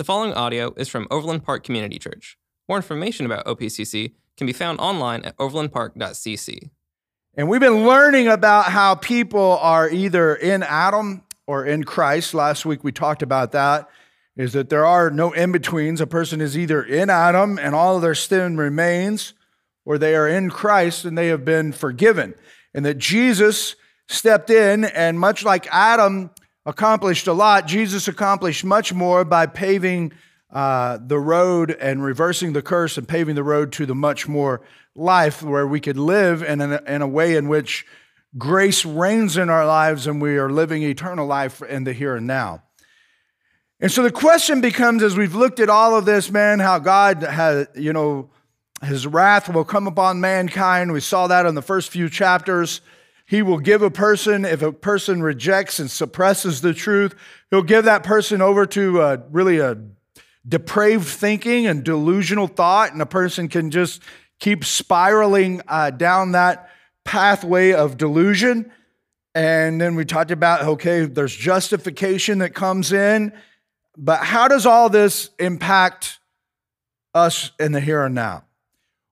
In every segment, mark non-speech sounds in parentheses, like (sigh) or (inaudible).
The following audio is from Overland Park Community Church. More information about OPCC can be found online at overlandpark.cc. And we've been learning about how people are either in Adam or in Christ. Last week we talked about that. Is that there are no in betweens. A person is either in Adam and all of their sin remains, or they are in Christ and they have been forgiven. And that Jesus stepped in, and much like Adam accomplished a lot. Jesus accomplished much more by paving uh, the road and reversing the curse and paving the road to the much more life where we could live in a, in a way in which grace reigns in our lives and we are living eternal life in the here and now. And so the question becomes as we've looked at all of this, man, how God has, you know, his wrath will come upon mankind. We saw that in the first few chapters. He will give a person, if a person rejects and suppresses the truth, he'll give that person over to a, really a depraved thinking and delusional thought, and a person can just keep spiraling uh, down that pathway of delusion. And then we talked about okay, there's justification that comes in, but how does all this impact us in the here and now?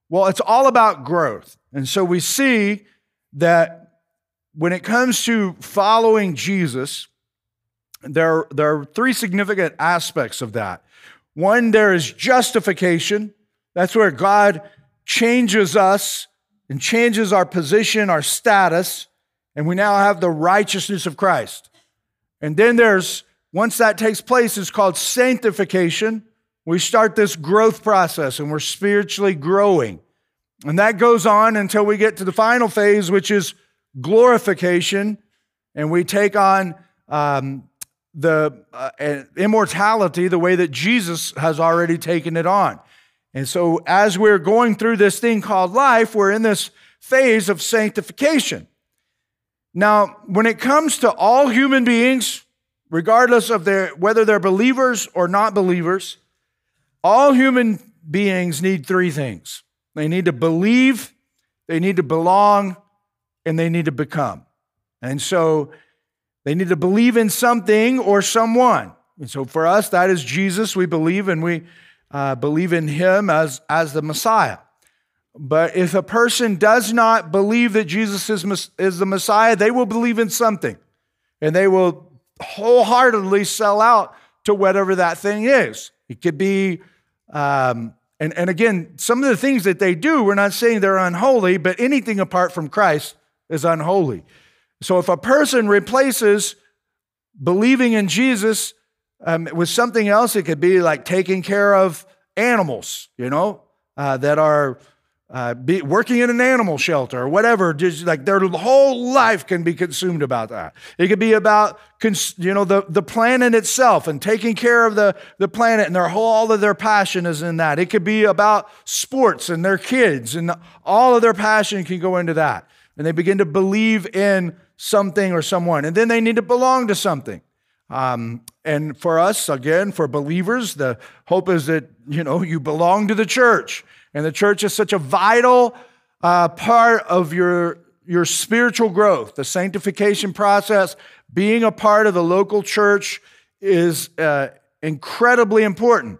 Well, it's all about growth. And so we see that when it comes to following Jesus, there, there are three significant aspects of that. One, there is justification. That's where God changes us and changes our position, our status, and we now have the righteousness of Christ. And then there's, once that takes place, it's called sanctification. We start this growth process and we're spiritually growing. And that goes on until we get to the final phase, which is glorification and we take on um, the uh, immortality the way that Jesus has already taken it on. And so, as we're going through this thing called life, we're in this phase of sanctification. Now, when it comes to all human beings, regardless of their, whether they're believers or not believers, all human beings need three things they need to believe, they need to belong, and they need to become. And so they need to believe in something or someone. And so for us, that is Jesus. We believe and we uh, believe in him as, as the Messiah. But if a person does not believe that Jesus is, is the Messiah, they will believe in something and they will wholeheartedly sell out to whatever that thing is. It could be, um, and, and again, some of the things that they do, we're not saying they're unholy, but anything apart from Christ is unholy. So if a person replaces believing in Jesus um, with something else, it could be like taking care of animals, you know, uh, that are uh, be, working in an animal shelter or whatever. Just like their whole life can be consumed about that. It could be about cons- you know the, the planet itself and taking care of the, the planet and their whole all of their passion is in that. It could be about sports and their kids and all of their passion can go into that and they begin to believe in something or someone. And then they need to belong to something. Um, and for us, again, for believers, the hope is that, you know, you belong to the church. And the church is such a vital uh, part of your, your spiritual growth. The sanctification process, being a part of the local church is uh, incredibly important.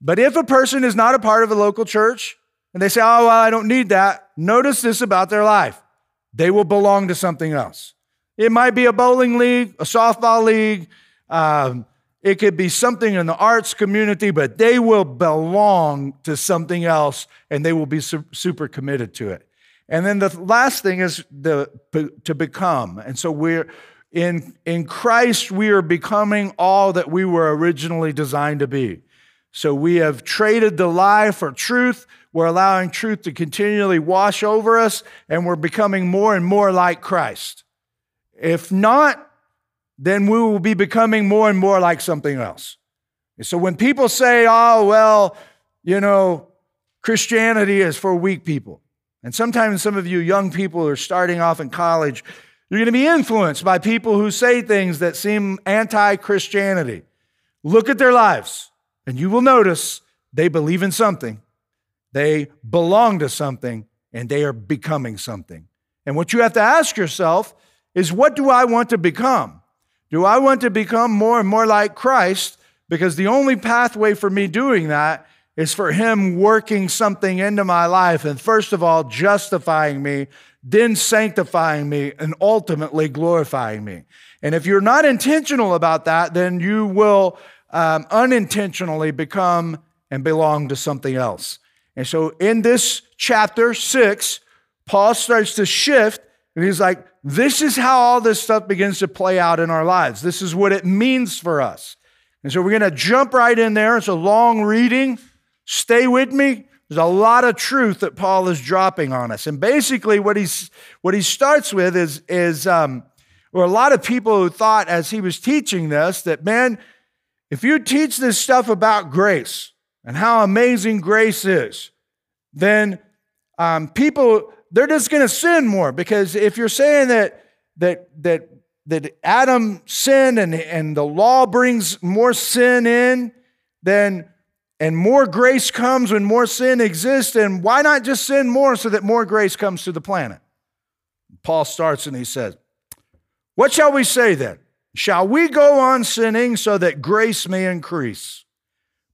But if a person is not a part of a local church and they say, oh, well, I don't need that, notice this about their life they will belong to something else. It might be a bowling league, a softball league, um, it could be something in the arts community, but they will belong to something else and they will be su- super committed to it. And then the last thing is the, to become. And so we're in, in Christ, we are becoming all that we were originally designed to be. So we have traded the lie for truth. We're allowing truth to continually wash over us, and we're becoming more and more like Christ. If not, then we will be becoming more and more like something else. so when people say, oh, well, you know, Christianity is for weak people, and sometimes some of you young people are starting off in college, you're going to be influenced by people who say things that seem anti Christianity. Look at their lives, and you will notice they believe in something. They belong to something and they are becoming something. And what you have to ask yourself is what do I want to become? Do I want to become more and more like Christ because the only pathway for me doing that is for Him working something into my life and, first of all, justifying me, then sanctifying me, and ultimately glorifying me. And if you're not intentional about that, then you will um, unintentionally become and belong to something else. And so in this chapter six, Paul starts to shift and he's like, this is how all this stuff begins to play out in our lives. This is what it means for us. And so we're going to jump right in there. It's a long reading. Stay with me. There's a lot of truth that Paul is dropping on us. And basically, what, he's, what he starts with is, is um, or a lot of people who thought as he was teaching this that, man, if you teach this stuff about grace and how amazing grace is, then um, people, they're just going to sin more. Because if you're saying that, that, that, that Adam sinned and, and the law brings more sin in, then and more grace comes when more sin exists, and why not just sin more so that more grace comes to the planet? Paul starts and he says, What shall we say then? Shall we go on sinning so that grace may increase?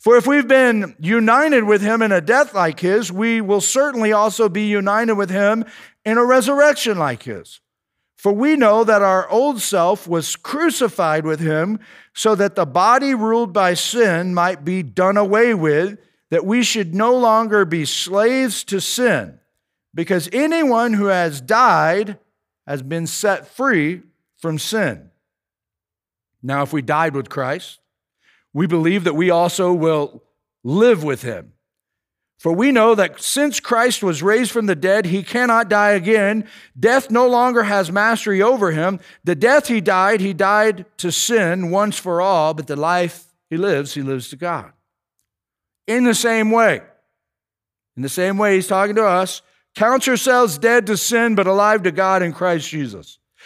For if we've been united with him in a death like his, we will certainly also be united with him in a resurrection like his. For we know that our old self was crucified with him so that the body ruled by sin might be done away with, that we should no longer be slaves to sin, because anyone who has died has been set free from sin. Now, if we died with Christ, we believe that we also will live with him. For we know that since Christ was raised from the dead, he cannot die again. Death no longer has mastery over him. The death he died, he died to sin once for all, but the life he lives, he lives to God. In the same way, in the same way he's talking to us, count yourselves dead to sin, but alive to God in Christ Jesus.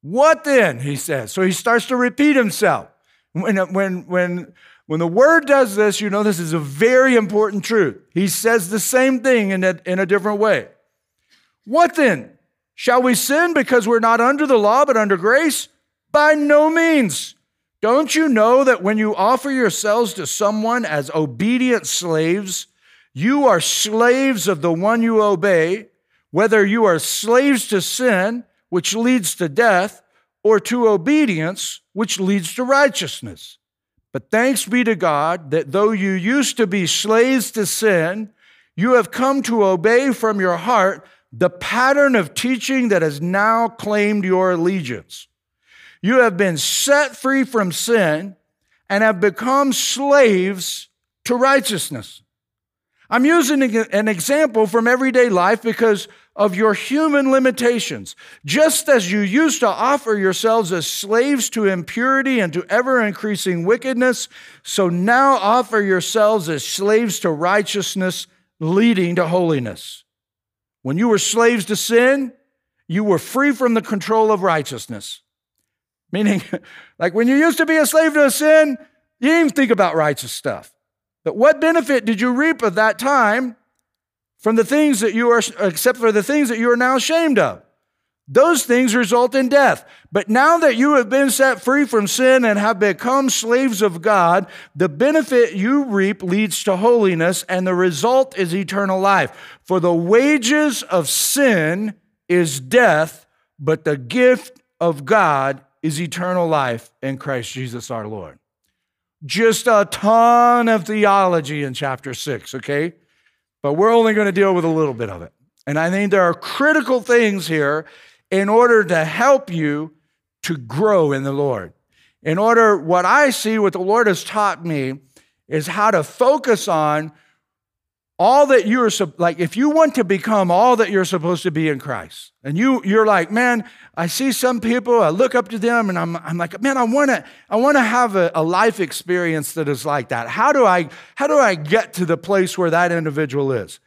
What then? He says. So he starts to repeat himself. When, when, when when the word does this, you know this is a very important truth. He says the same thing in a, in a different way. What then? Shall we sin because we're not under the law but under grace? By no means. Don't you know that when you offer yourselves to someone as obedient slaves, you are slaves of the one you obey, whether you are slaves to sin, which leads to death, or to obedience, which leads to righteousness? But thanks be to God that though you used to be slaves to sin, you have come to obey from your heart the pattern of teaching that has now claimed your allegiance. You have been set free from sin and have become slaves to righteousness. I'm using an example from everyday life because of your human limitations. Just as you used to offer yourselves as slaves to impurity and to ever increasing wickedness, so now offer yourselves as slaves to righteousness, leading to holiness. When you were slaves to sin, you were free from the control of righteousness. Meaning, (laughs) like when you used to be a slave to sin, you didn't even think about righteous stuff. But what benefit did you reap of that time from the things that you are, except for the things that you are now ashamed of? Those things result in death. But now that you have been set free from sin and have become slaves of God, the benefit you reap leads to holiness, and the result is eternal life. For the wages of sin is death, but the gift of God is eternal life in Christ Jesus our Lord. Just a ton of theology in chapter six, okay? But we're only going to deal with a little bit of it. And I think there are critical things here in order to help you to grow in the Lord. In order, what I see, what the Lord has taught me is how to focus on all that you're like if you want to become all that you're supposed to be in Christ and you you're like man I see some people I look up to them and I'm, I'm like man I want to I want to have a, a life experience that is like that. How do I how do I get to the place where that individual is?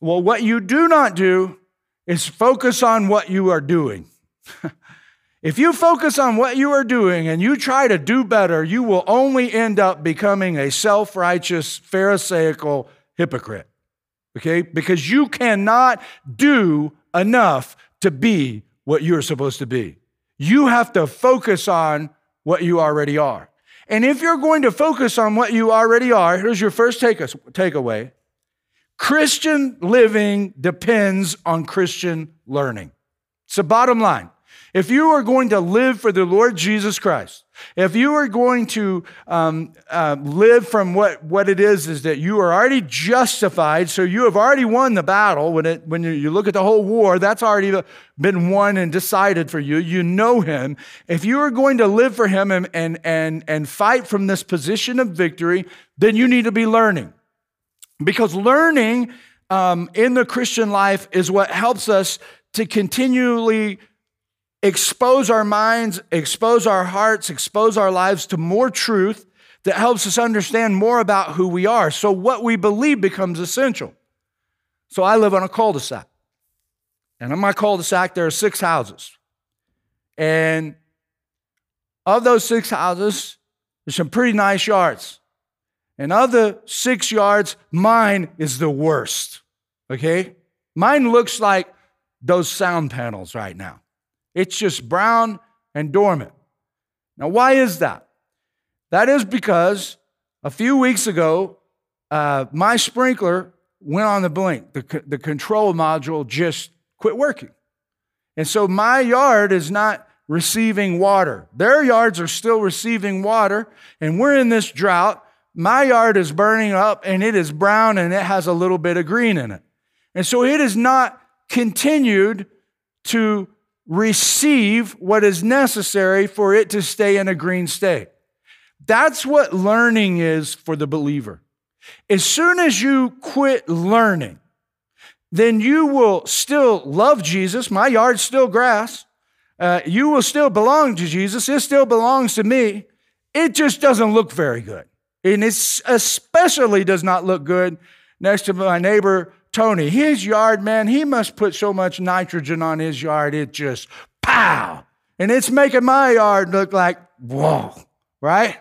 Well what you do not do is focus on what you are doing. (laughs) If you focus on what you are doing and you try to do better, you will only end up becoming a self righteous, Pharisaical hypocrite. Okay? Because you cannot do enough to be what you're supposed to be. You have to focus on what you already are. And if you're going to focus on what you already are, here's your first take takeaway Christian living depends on Christian learning. It's the bottom line. If you are going to live for the Lord Jesus Christ, if you are going to um, uh, live from what, what it is, is that you are already justified, so you have already won the battle. When, it, when you, look at the whole war, that's already been won and decided for you. You know Him. If you are going to live for Him and, and, and, and fight from this position of victory, then you need to be learning. Because learning um, in the Christian life is what helps us to continually expose our minds, expose our hearts, expose our lives to more truth that helps us understand more about who we are. So, what we believe becomes essential. So, I live on a cul de sac. And on my cul de sac, there are six houses. And of those six houses, there's some pretty nice yards. And of the six yards, mine is the worst. Okay? Mine looks like those sound panels right now. It's just brown and dormant. Now, why is that? That is because a few weeks ago, uh, my sprinkler went on the blink. The, the control module just quit working. And so my yard is not receiving water. Their yards are still receiving water, and we're in this drought. My yard is burning up, and it is brown, and it has a little bit of green in it. And so it is not continued to receive what is necessary for it to stay in a green state. That's what learning is for the believer. As soon as you quit learning, then you will still love Jesus. My yard's still grass. Uh, you will still belong to Jesus. It still belongs to me. It just doesn't look very good. And it especially does not look good next to my neighbor Tony, his yard, man, he must put so much nitrogen on his yard, it just pow. And it's making my yard look like, whoa, right?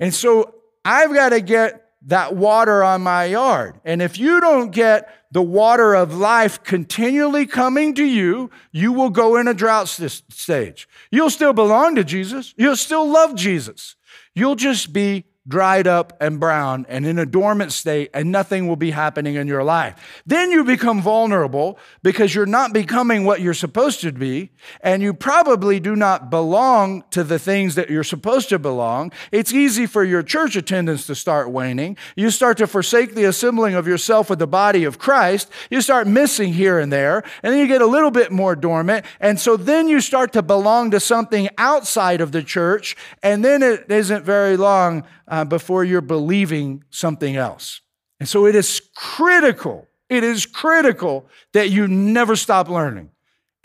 And so I've got to get that water on my yard. And if you don't get the water of life continually coming to you, you will go in a drought stage. You'll still belong to Jesus. You'll still love Jesus. You'll just be dried up and brown and in a dormant state, and nothing will be happening in your life. Then you become vulnerable because you're not becoming what you're supposed to be, and you probably do not belong to the things that you're supposed to belong. It's easy for your church attendance to start waning. You start to forsake the assembling of yourself with the body of Christ. You start missing here and there, and then you get a little bit more dormant. And so then you start to belong to something outside of the church, and then it isn't very long uh, before you're believing something else. And so it is critical, it is critical that you never stop learning.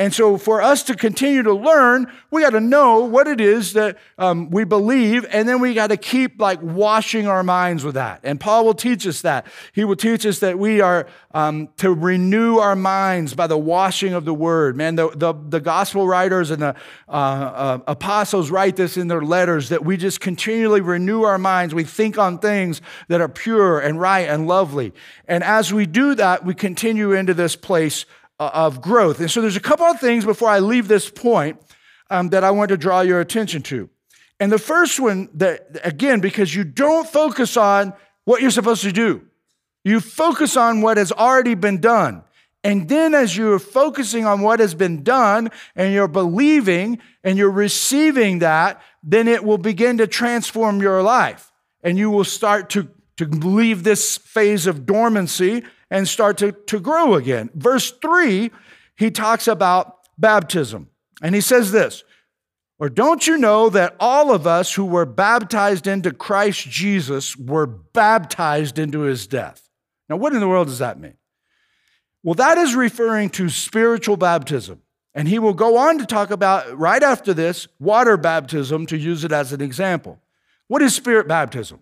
And so, for us to continue to learn, we got to know what it is that um, we believe, and then we got to keep like washing our minds with that. And Paul will teach us that. He will teach us that we are um, to renew our minds by the washing of the word. Man, the, the, the gospel writers and the uh, uh, apostles write this in their letters that we just continually renew our minds. We think on things that are pure and right and lovely. And as we do that, we continue into this place of growth. And so there's a couple of things before I leave this point um, that I want to draw your attention to. And the first one that, again, because you don't focus on what you're supposed to do, you focus on what has already been done. And then, as you're focusing on what has been done and you're believing and you're receiving that, then it will begin to transform your life. And you will start to to leave this phase of dormancy and start to, to grow again. Verse 3, he talks about baptism. And he says this Or don't you know that all of us who were baptized into Christ Jesus were baptized into his death? Now, what in the world does that mean? Well, that is referring to spiritual baptism. And he will go on to talk about, right after this, water baptism to use it as an example. What is spirit baptism?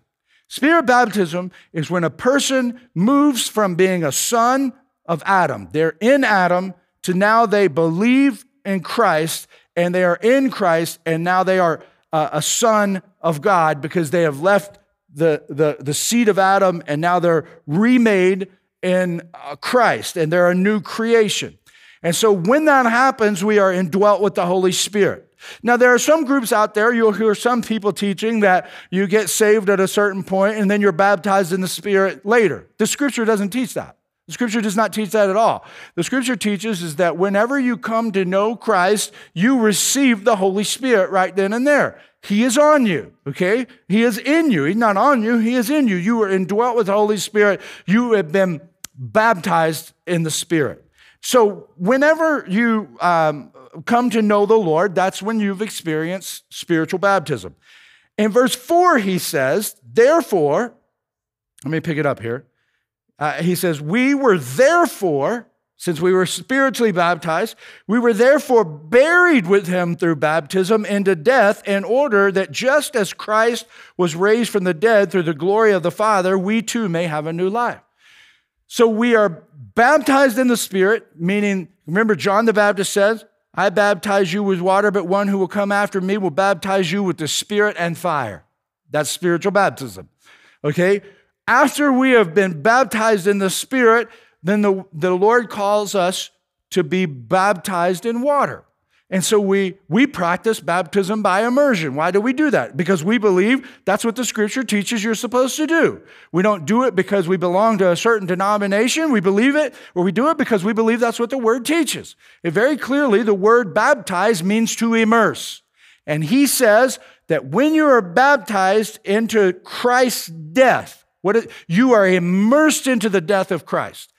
Spirit baptism is when a person moves from being a son of Adam, they're in Adam, to now they believe in Christ and they are in Christ and now they are uh, a son of God because they have left the, the, the seed of Adam and now they're remade in uh, Christ and they're a new creation. And so when that happens, we are indwelt with the Holy Spirit. Now, there are some groups out there, you'll hear some people teaching that you get saved at a certain point and then you're baptized in the Spirit later. The scripture doesn't teach that. The scripture does not teach that at all. The scripture teaches is that whenever you come to know Christ, you receive the Holy Spirit right then and there. He is on you, okay? He is in you. He's not on you, He is in you. You are indwelt with the Holy Spirit. You have been baptized in the Spirit. So, whenever you um, come to know the Lord, that's when you've experienced spiritual baptism. In verse 4, he says, Therefore, let me pick it up here. Uh, he says, We were therefore, since we were spiritually baptized, we were therefore buried with him through baptism into death, in order that just as Christ was raised from the dead through the glory of the Father, we too may have a new life. So we are baptized in the Spirit, meaning, remember, John the Baptist says, I baptize you with water, but one who will come after me will baptize you with the Spirit and fire. That's spiritual baptism. Okay? After we have been baptized in the Spirit, then the, the Lord calls us to be baptized in water. And so we, we practice baptism by immersion. Why do we do that? Because we believe that's what the scripture teaches you're supposed to do. We don't do it because we belong to a certain denomination. We believe it, or we do it because we believe that's what the word teaches. It very clearly, the word baptize means to immerse. And he says that when you are baptized into Christ's death, you are immersed into the death of Christ.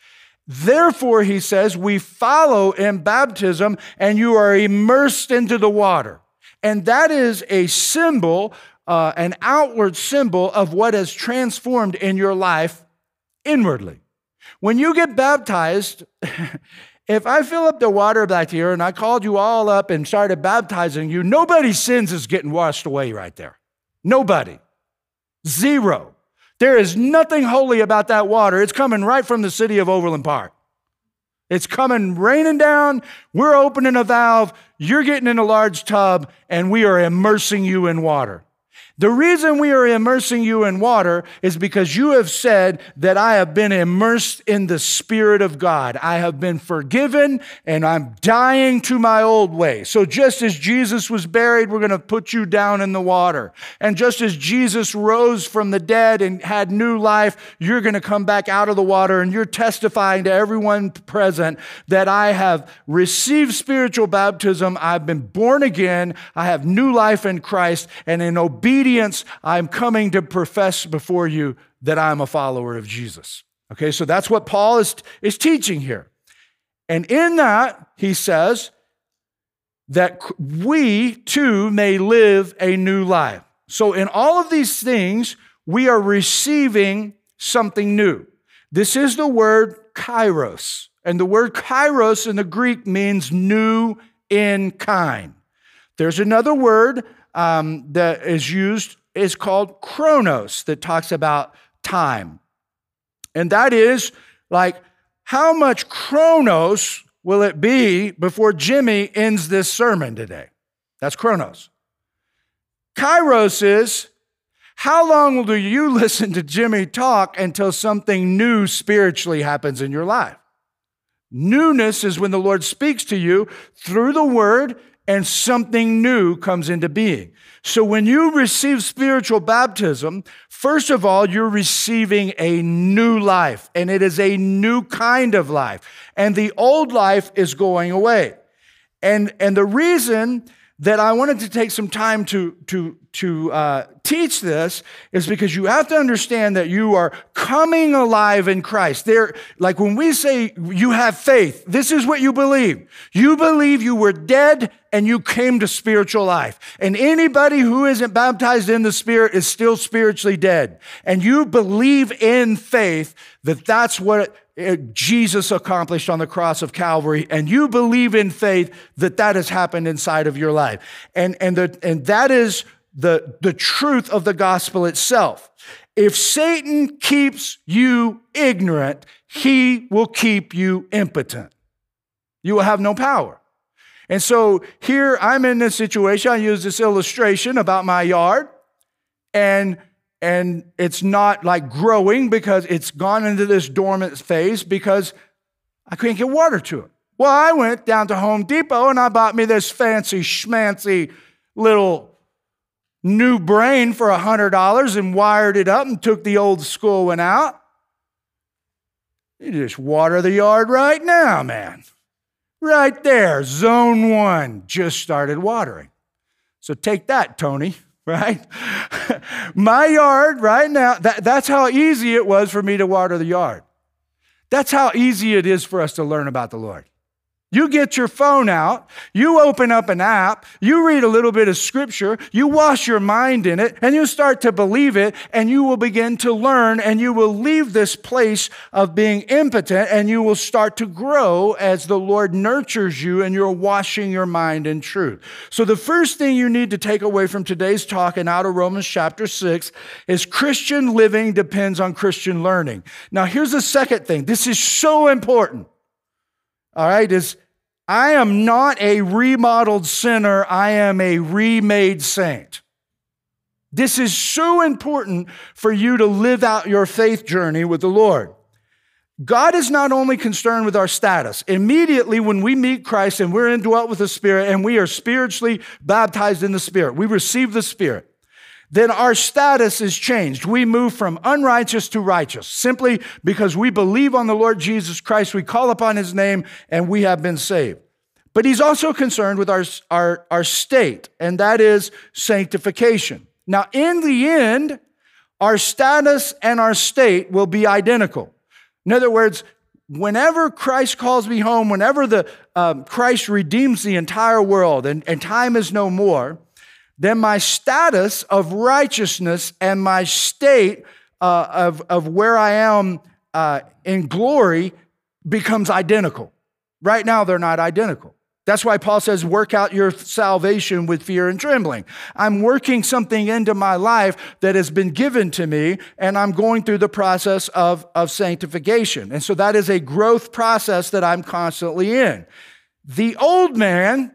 Therefore, he says, we follow in baptism and you are immersed into the water. And that is a symbol, uh, an outward symbol of what has transformed in your life inwardly. When you get baptized, (laughs) if I fill up the water back here and I called you all up and started baptizing you, nobody's sins is getting washed away right there. Nobody. Zero. There is nothing holy about that water. It's coming right from the city of Overland Park. It's coming raining down. We're opening a valve. You're getting in a large tub, and we are immersing you in water. The reason we are immersing you in water is because you have said that I have been immersed in the Spirit of God. I have been forgiven and I'm dying to my old way. So just as Jesus was buried, we're going to put you down in the water. And just as Jesus rose from the dead and had new life, you're going to come back out of the water and you're testifying to everyone present that I have received spiritual baptism. I've been born again. I have new life in Christ and in obedience obedience, I'm coming to profess before you that I'm a follower of Jesus. Okay, so that's what Paul is, is teaching here. And in that, he says that we too may live a new life. So, in all of these things, we are receiving something new. This is the word kairos. And the word kairos in the Greek means new in kind. There's another word um, that is used is called chronos, that talks about time. And that is like, how much chronos will it be before Jimmy ends this sermon today? That's chronos. Kairos is, how long will you (laughs) listen to Jimmy talk until something new spiritually happens in your life? Newness is when the Lord speaks to you through the word and something new comes into being. So when you receive spiritual baptism, first of all, you're receiving a new life, and it is a new kind of life. And the old life is going away. And, and the reason that I wanted to take some time to, to to uh, teach this is because you have to understand that you are coming alive in Christ. There, like when we say you have faith, this is what you believe. You believe you were dead and you came to spiritual life. And anybody who isn't baptized in the Spirit is still spiritually dead. And you believe in faith that that's what Jesus accomplished on the cross of Calvary, and you believe in faith that that has happened inside of your life. And, and, the, and that is the, the truth of the gospel itself. If Satan keeps you ignorant, he will keep you impotent. You will have no power. And so here I'm in this situation. I use this illustration about my yard, and and it's not like growing because it's gone into this dormant phase because I couldn't get water to it. Well, I went down to Home Depot and I bought me this fancy schmancy little new brain for $100 and wired it up and took the old school one out. You just water the yard right now, man. Right there, zone one just started watering. So take that, Tony (laughs) right? (laughs) My yard right now, that, that's how easy it was for me to water the yard. That's how easy it is for us to learn about the Lord. You get your phone out, you open up an app, you read a little bit of scripture, you wash your mind in it, and you start to believe it, and you will begin to learn, and you will leave this place of being impotent, and you will start to grow as the Lord nurtures you and you're washing your mind in truth. So, the first thing you need to take away from today's talk and out of Romans chapter 6 is Christian living depends on Christian learning. Now, here's the second thing this is so important. All right, is I am not a remodeled sinner, I am a remade saint. This is so important for you to live out your faith journey with the Lord. God is not only concerned with our status. Immediately when we meet Christ and we're indwelt with the Spirit and we are spiritually baptized in the Spirit, we receive the Spirit then our status is changed. We move from unrighteous to righteous simply because we believe on the Lord Jesus Christ, we call upon his name, and we have been saved. But he's also concerned with our, our, our state, and that is sanctification. Now, in the end, our status and our state will be identical. In other words, whenever Christ calls me home, whenever the um, Christ redeems the entire world and, and time is no more, then my status of righteousness and my state uh, of, of where I am uh, in glory becomes identical. Right now, they're not identical. That's why Paul says, work out your salvation with fear and trembling. I'm working something into my life that has been given to me, and I'm going through the process of, of sanctification. And so that is a growth process that I'm constantly in. The old man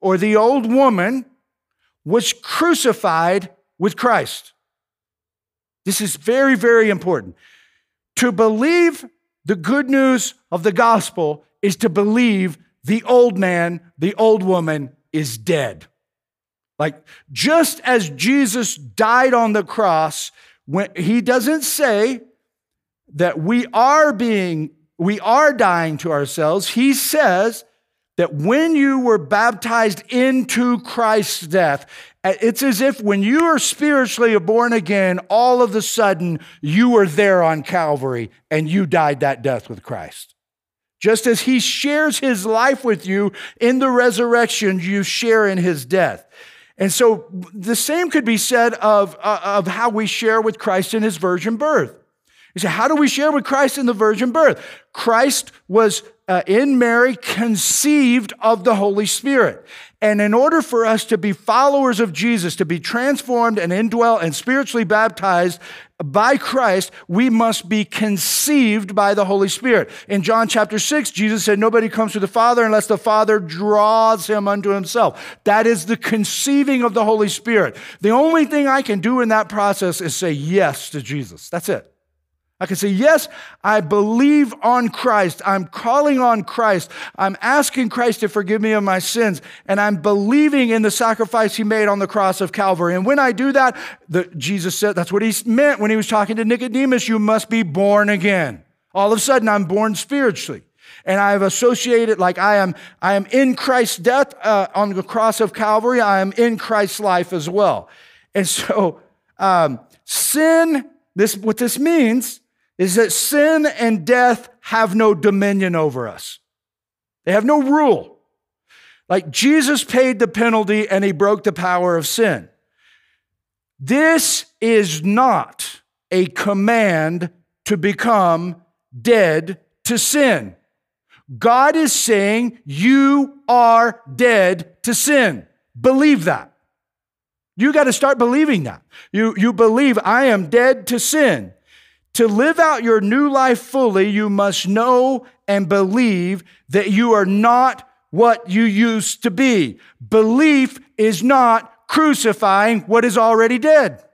or the old woman was crucified with Christ. This is very, very important. To believe the good news of the gospel is to believe the old man, the old woman is dead. Like, just as Jesus died on the cross, when he doesn't say that we are being, we are dying to ourselves. He says that when you were baptized into Christ's death, it's as if when you are spiritually born again, all of a sudden you were there on Calvary and you died that death with Christ. Just as he shares his life with you in the resurrection, you share in his death. And so the same could be said of, uh, of how we share with Christ in his virgin birth. You say, how do we share with Christ in the virgin birth? Christ was uh, in Mary conceived of the Holy Spirit. And in order for us to be followers of Jesus, to be transformed and indwelt and spiritually baptized by Christ, we must be conceived by the Holy Spirit. In John chapter 6, Jesus said, Nobody comes to the Father unless the Father draws him unto himself. That is the conceiving of the Holy Spirit. The only thing I can do in that process is say yes to Jesus. That's it. I can say, Yes, I believe on Christ. I'm calling on Christ. I'm asking Christ to forgive me of my sins. And I'm believing in the sacrifice he made on the cross of Calvary. And when I do that, the, Jesus said that's what he meant when he was talking to Nicodemus you must be born again. All of a sudden, I'm born spiritually. And I have associated like I am, I am in Christ's death uh, on the cross of Calvary. I am in Christ's life as well. And so, um, sin, this, what this means is that sin and death have no dominion over us, they have no rule. Like Jesus paid the penalty and he broke the power of sin. This is not a command to become dead to sin. God is saying you are dead to sin. Believe that. You got to start believing that. You, you believe I am dead to sin. To live out your new life fully, you must know and believe that you are not what you used to be. Belief is not crucifying what is already dead.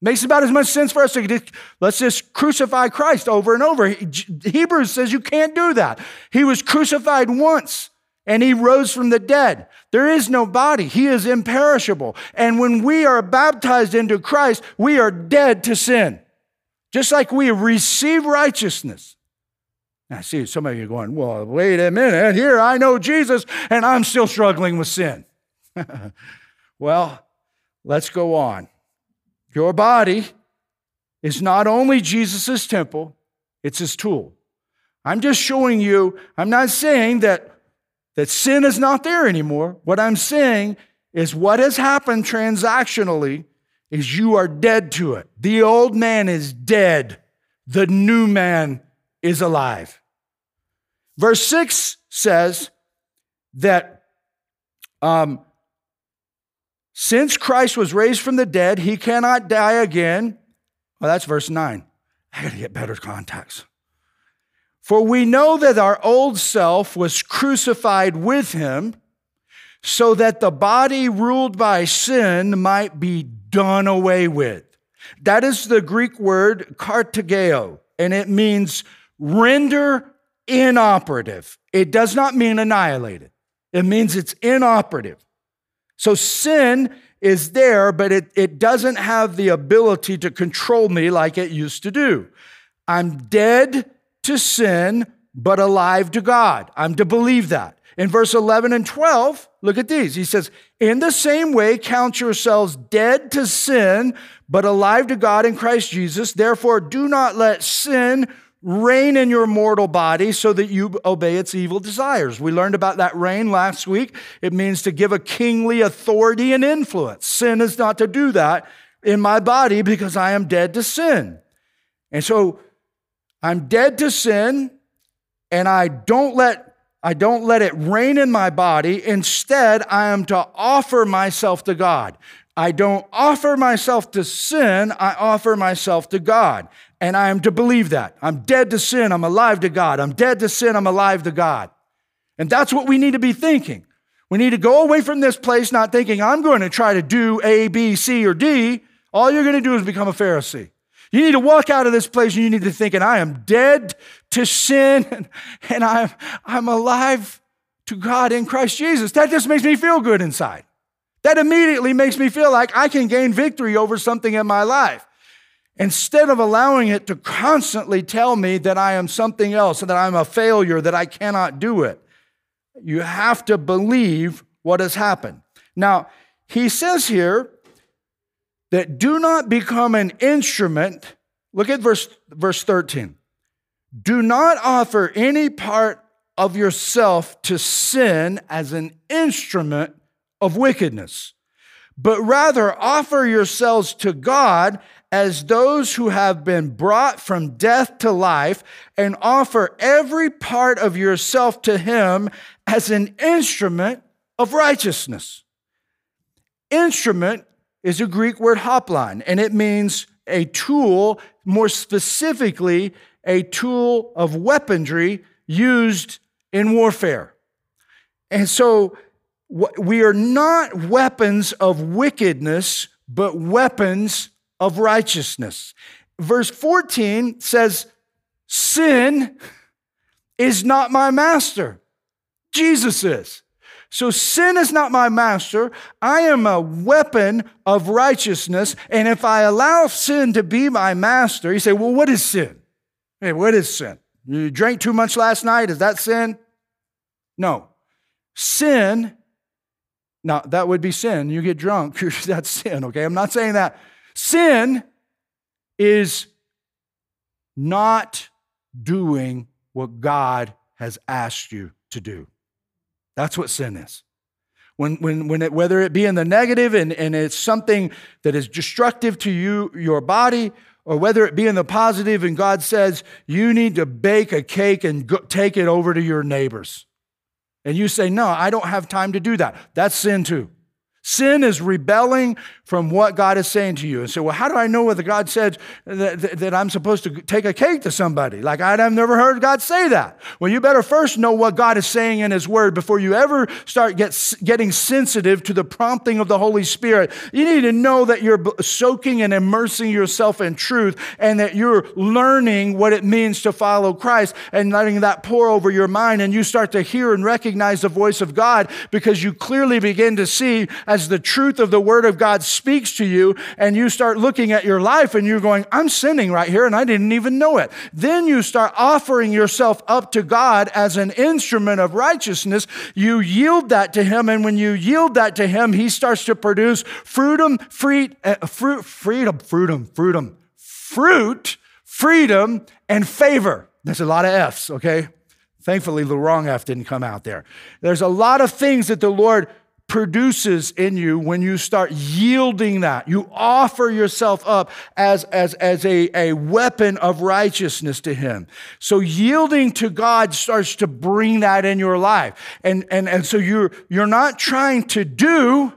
Makes about as much sense for us to just, let's just crucify Christ over and over. Hebrews says you can't do that. He was crucified once and he rose from the dead. There is no body. He is imperishable. And when we are baptized into Christ, we are dead to sin. Just like we receive righteousness. Now, see some of you going, well, wait a minute. Here I know Jesus and I'm still struggling with sin. (laughs) well, let's go on. Your body is not only Jesus' temple, it's his tool. I'm just showing you, I'm not saying that, that sin is not there anymore. What I'm saying is what has happened transactionally is you are dead to it. The old man is dead, the new man is alive. Verse 6 says that um, since Christ was raised from the dead, he cannot die again. Well, that's verse 9. I got to get better context. For we know that our old self was crucified with him so that the body ruled by sin might be done away with. That is the Greek word katargeo, and it means render inoperative. It does not mean annihilated, it means it's inoperative. So sin is there, but it, it doesn't have the ability to control me like it used to do. I'm dead to sin, but alive to God. I'm to believe that. In verse 11 and 12, look at these. He says, In the same way, count yourselves dead to sin, but alive to God in Christ Jesus. Therefore, do not let sin reign in your mortal body so that you obey its evil desires. We learned about that reign last week. It means to give a kingly authority and influence. Sin is not to do that in my body because I am dead to sin. And so I'm dead to sin and I don't let I don't let it reign in my body. Instead, I am to offer myself to God. I don't offer myself to sin, I offer myself to God. And I am to believe that. I'm dead to sin, I'm alive to God. I'm dead to sin, I'm alive to God. And that's what we need to be thinking. We need to go away from this place not thinking, I'm going to try to do A, B, C, or D. All you're going to do is become a Pharisee. You need to walk out of this place and you need to think, and I am dead to sin (laughs) and I'm, I'm alive to God in Christ Jesus. That just makes me feel good inside. That immediately makes me feel like I can gain victory over something in my life instead of allowing it to constantly tell me that I am something else and that I'm a failure, that I cannot do it. You have to believe what has happened. Now, he says here that do not become an instrument. Look at verse, verse 13. Do not offer any part of yourself to sin as an instrument of wickedness, but rather offer yourselves to God as those who have been brought from death to life and offer every part of yourself to Him as an instrument of righteousness. Instrument is a Greek word hoplon, and it means a tool, more specifically, a tool of weaponry used in warfare. And so we are not weapons of wickedness, but weapons of righteousness. Verse 14 says, Sin is not my master. Jesus is. So sin is not my master. I am a weapon of righteousness. And if I allow sin to be my master, you say, well, what is sin? Hey, what is sin? You drank too much last night. Is that sin? No. Sin Now, that would be sin. You get drunk, (laughs) that's sin, okay? I'm not saying that. Sin is not doing what God has asked you to do. That's what sin is. When, when, when it, whether it be in the negative and, and it's something that is destructive to you, your body, or whether it be in the positive and God says, you need to bake a cake and go, take it over to your neighbors. And you say, no, I don't have time to do that. That's sin too. Sin is rebelling from what God is saying to you. And so, well, how do I know whether God said that, that, that, I'm supposed to take a cake to somebody? Like, I've never heard God say that. Well, you better first know what God is saying in His Word before you ever start get, getting sensitive to the prompting of the Holy Spirit. You need to know that you're soaking and immersing yourself in truth and that you're learning what it means to follow Christ and letting that pour over your mind. And you start to hear and recognize the voice of God because you clearly begin to see as the truth of the Word of God speaks to you and you start looking at your life and you're going, I'm sinning right here and I didn't even know it. Then you start offering yourself up to God as an instrument of righteousness. You yield that to Him. And when you yield that to Him, He starts to produce freedom, fruit, uh, fruit, freedom, freedom, freedom, fruit, freedom, and favor. There's a lot of F's, okay? Thankfully, the wrong F didn't come out there. There's a lot of things that the Lord produces in you when you start yielding that. You offer yourself up as, as, as a, a weapon of righteousness to Him. So yielding to God starts to bring that in your life. And, and, and so you're, you're not trying to do,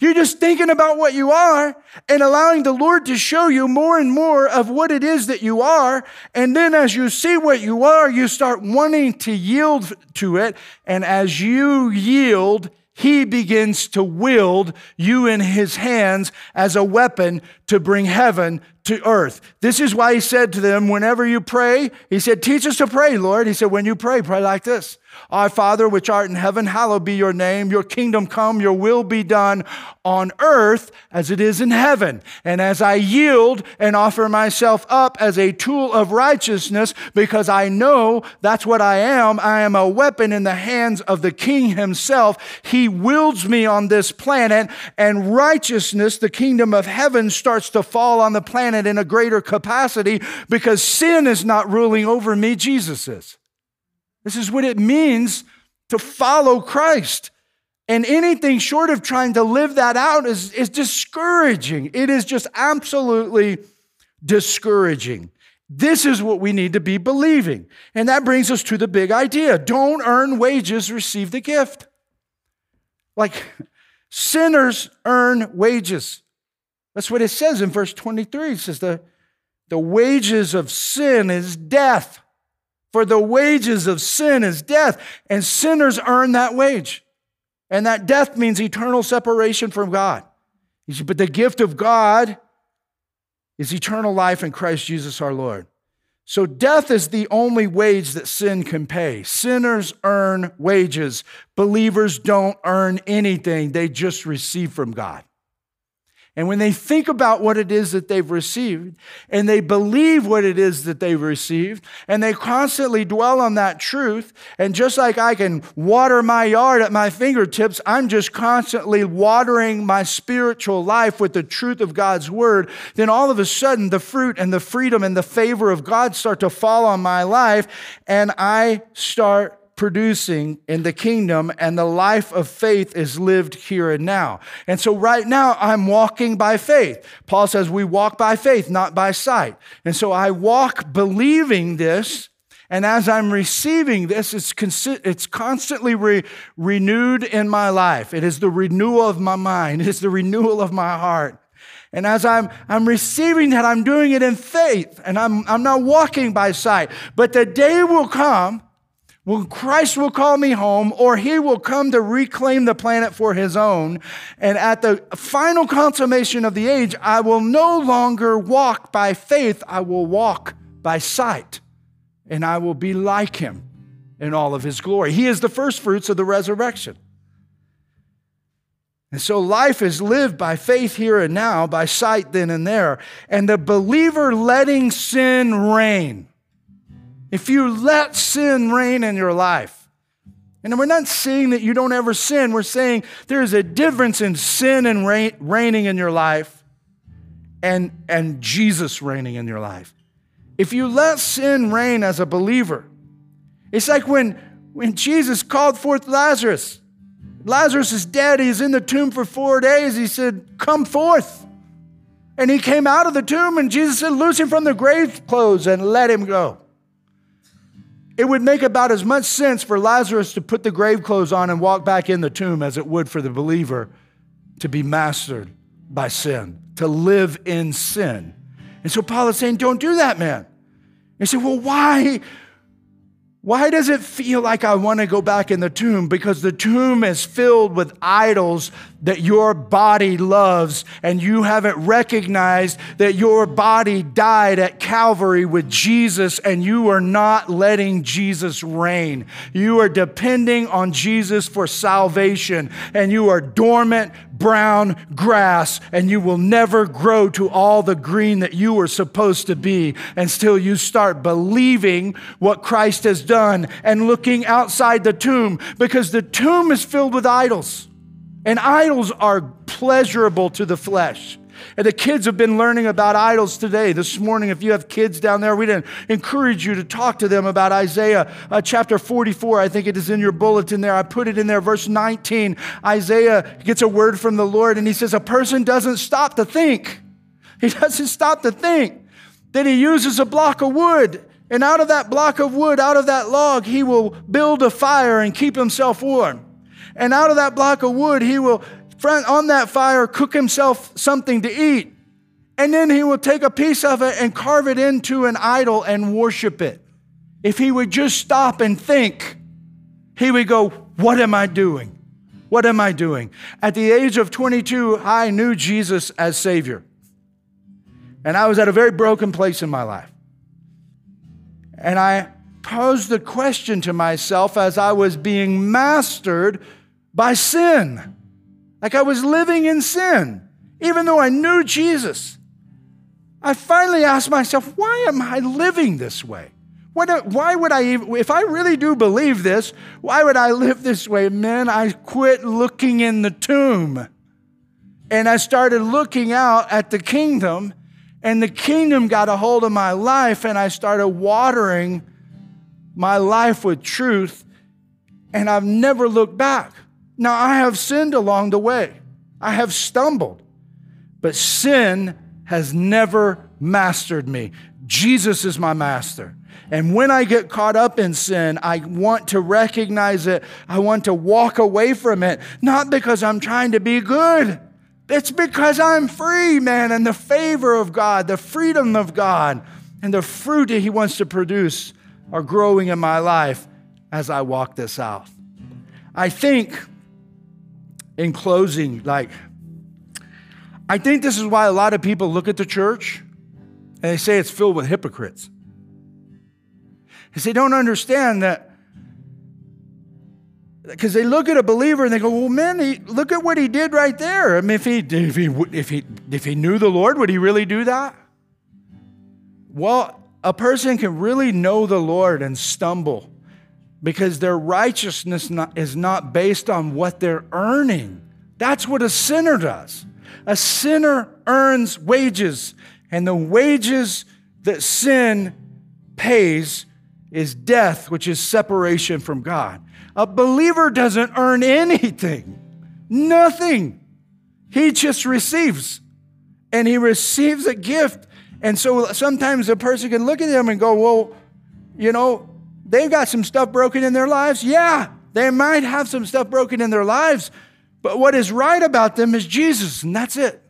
you're just thinking about what you are and allowing the Lord to show you more and more of what it is that you are. And then as you see what you are, you start wanting to yield to it. And as you yield, he begins to wield you in his hands as a weapon to bring heaven to earth. This is why he said to them, whenever you pray, he said, teach us to pray, Lord. He said, when you pray, pray like this. Our Father, which art in heaven, hallowed be your name. Your kingdom come, your will be done on earth as it is in heaven. And as I yield and offer myself up as a tool of righteousness, because I know that's what I am, I am a weapon in the hands of the King himself. He wields me on this planet, and righteousness, the kingdom of heaven, starts to fall on the planet in a greater capacity because sin is not ruling over me, Jesus is. This is what it means to follow Christ. And anything short of trying to live that out is, is discouraging. It is just absolutely discouraging. This is what we need to be believing. And that brings us to the big idea don't earn wages, receive the gift. Like sinners earn wages. That's what it says in verse 23. It says, the, the wages of sin is death. For the wages of sin is death, and sinners earn that wage. And that death means eternal separation from God. But the gift of God is eternal life in Christ Jesus our Lord. So death is the only wage that sin can pay. Sinners earn wages. Believers don't earn anything, they just receive from God. And when they think about what it is that they've received, and they believe what it is that they've received, and they constantly dwell on that truth, and just like I can water my yard at my fingertips, I'm just constantly watering my spiritual life with the truth of God's word, then all of a sudden the fruit and the freedom and the favor of God start to fall on my life, and I start producing in the kingdom, and the life of faith is lived here and now. And so, right now, I'm walking by faith. Paul says, We walk by faith, not by sight. And so, I walk believing this. And as I'm receiving this, it's, consi- it's constantly re- renewed in my life. It is the renewal of my mind, it is the renewal of my heart. And as I'm, I'm receiving that, I'm doing it in faith, and I'm, I'm not walking by sight. But the day will come well, Christ will call me home, or he will come to reclaim the planet for his own. And at the final consummation of the age, I will no longer walk by faith, I will walk by sight. And I will be like him in all of his glory. He is the first fruits of the resurrection. And so life is lived by faith here and now, by sight then and there. And the believer letting sin reign if you let sin reign in your life And we're not saying that you don't ever sin. We're saying there's a difference in sin and reigning in your life and, and Jesus reigning in your life. If you let sin reign as a believer, it's like when, when Jesus called forth Lazarus. Lazarus is dead. He's in the tomb for four days. He said, Come forth. And he came out of the tomb, and Jesus said, Loose him from the grave clothes and let him go. It would make about as much sense for Lazarus to put the grave clothes on and walk back in the tomb as it would for the believer to be mastered by sin, to live in sin. And so Paul is saying, Don't do that, man. He said, Well, why? Why does it feel like I want to go back in the tomb? Because the tomb is filled with idols that your body loves, and you haven't recognized that your body died at Calvary with Jesus, and you are not letting Jesus reign. You are depending on Jesus for salvation, and you are dormant, brown grass, and you will never grow to all the green that you were supposed to be until you start believing what Christ has done and looking outside the tomb, because the tomb is filled with idols. And idols are pleasurable to the flesh. And the kids have been learning about idols today. This morning, if you have kids down there, we didn't encourage you to talk to them about Isaiah uh, chapter 44. I think it is in your bulletin there. I put it in there, verse 19. Isaiah gets a word from the Lord, and he says, A person doesn't stop to think. He (laughs) doesn't stop to think. Then he uses a block of wood. And out of that block of wood, out of that log, he will build a fire and keep himself warm. And out of that block of wood, he will, on that fire, cook himself something to eat. And then he will take a piece of it and carve it into an idol and worship it. If he would just stop and think, he would go, What am I doing? What am I doing? At the age of 22, I knew Jesus as Savior. And I was at a very broken place in my life. And I posed the question to myself as I was being mastered by sin. Like I was living in sin, even though I knew Jesus. I finally asked myself, why am I living this way? why would I even, if I really do believe this, why would I live this way? Man, I quit looking in the tomb and I started looking out at the kingdom, and the kingdom got a hold of my life, and I started watering my life with truth, and I've never looked back. Now, I have sinned along the way, I have stumbled, but sin has never mastered me. Jesus is my master. And when I get caught up in sin, I want to recognize it. I want to walk away from it, not because I'm trying to be good. It's because I'm free, man, and the favor of God, the freedom of God, and the fruit that He wants to produce are growing in my life as I walk this out. I think in closing, like, I think this is why a lot of people look at the church and they say it's filled with hypocrites. Because they don't understand that. Because they look at a believer and they go, "Well, man, he, look at what he did right there. I mean, if he if he if he if he knew the Lord, would he really do that?" Well, a person can really know the Lord and stumble because their righteousness not, is not based on what they're earning. That's what a sinner does. A sinner earns wages, and the wages that sin pays is death, which is separation from God. A believer doesn't earn anything, nothing. He just receives, and he receives a gift. And so sometimes a person can look at them and go, Well, you know, They've got some stuff broken in their lives. Yeah, they might have some stuff broken in their lives, but what is right about them is Jesus, and that's it.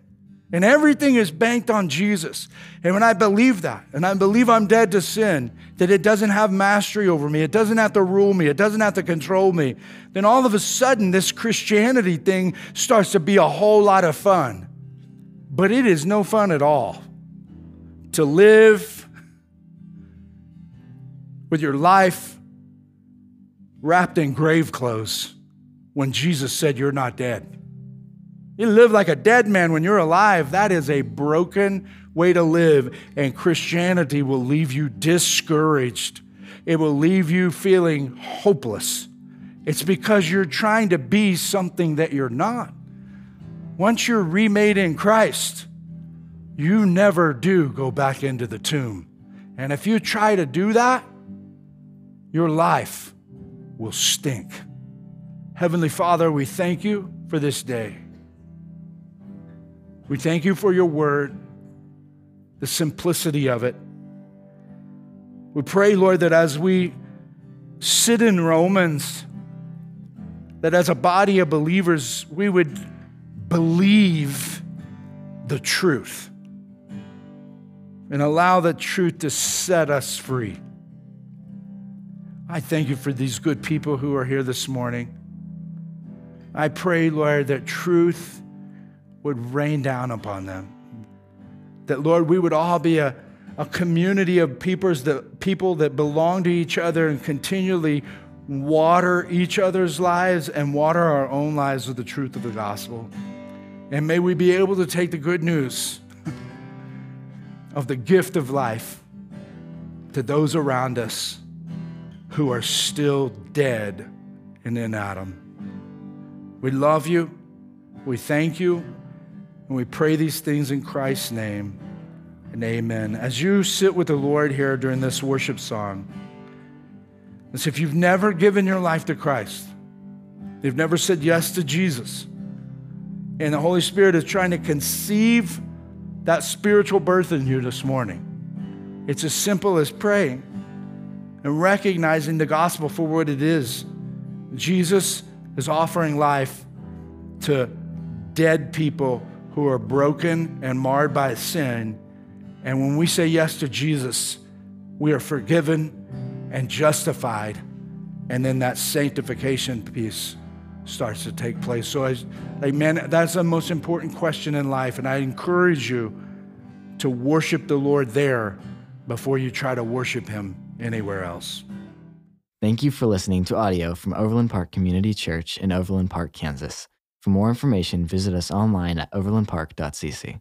And everything is banked on Jesus. And when I believe that, and I believe I'm dead to sin, that it doesn't have mastery over me, it doesn't have to rule me, it doesn't have to control me, then all of a sudden this Christianity thing starts to be a whole lot of fun. But it is no fun at all to live with your life wrapped in grave clothes when Jesus said you're not dead. You live like a dead man when you're alive. That is a broken way to live, and Christianity will leave you discouraged. It will leave you feeling hopeless. It's because you're trying to be something that you're not. Once you're remade in Christ, you never do go back into the tomb. And if you try to do that, your life will stink. Heavenly Father, we thank you for this day. We thank you for your word, the simplicity of it. We pray, Lord, that as we sit in Romans, that as a body of believers, we would believe the truth and allow the truth to set us free. I thank you for these good people who are here this morning. I pray, Lord, that truth would rain down upon them. That, Lord, we would all be a, a community of peoples that, people that belong to each other and continually water each other's lives and water our own lives with the truth of the gospel. And may we be able to take the good news (laughs) of the gift of life to those around us who are still dead and in Adam. We love you. We thank you. And we pray these things in Christ's name. And amen. As you sit with the Lord here during this worship song, as if you've never given your life to Christ, you've never said yes to Jesus, and the Holy Spirit is trying to conceive that spiritual birth in you this morning. It's as simple as praying and recognizing the gospel for what it is. Jesus is offering life to dead people who are broken and marred by sin. And when we say yes to Jesus, we are forgiven and justified. And then that sanctification piece starts to take place. So, I, like, man, that's the most important question in life. And I encourage you to worship the Lord there before you try to worship Him anywhere else. Thank you for listening to audio from Overland Park Community Church in Overland Park, Kansas. For more information, visit us online at overlandpark.cc.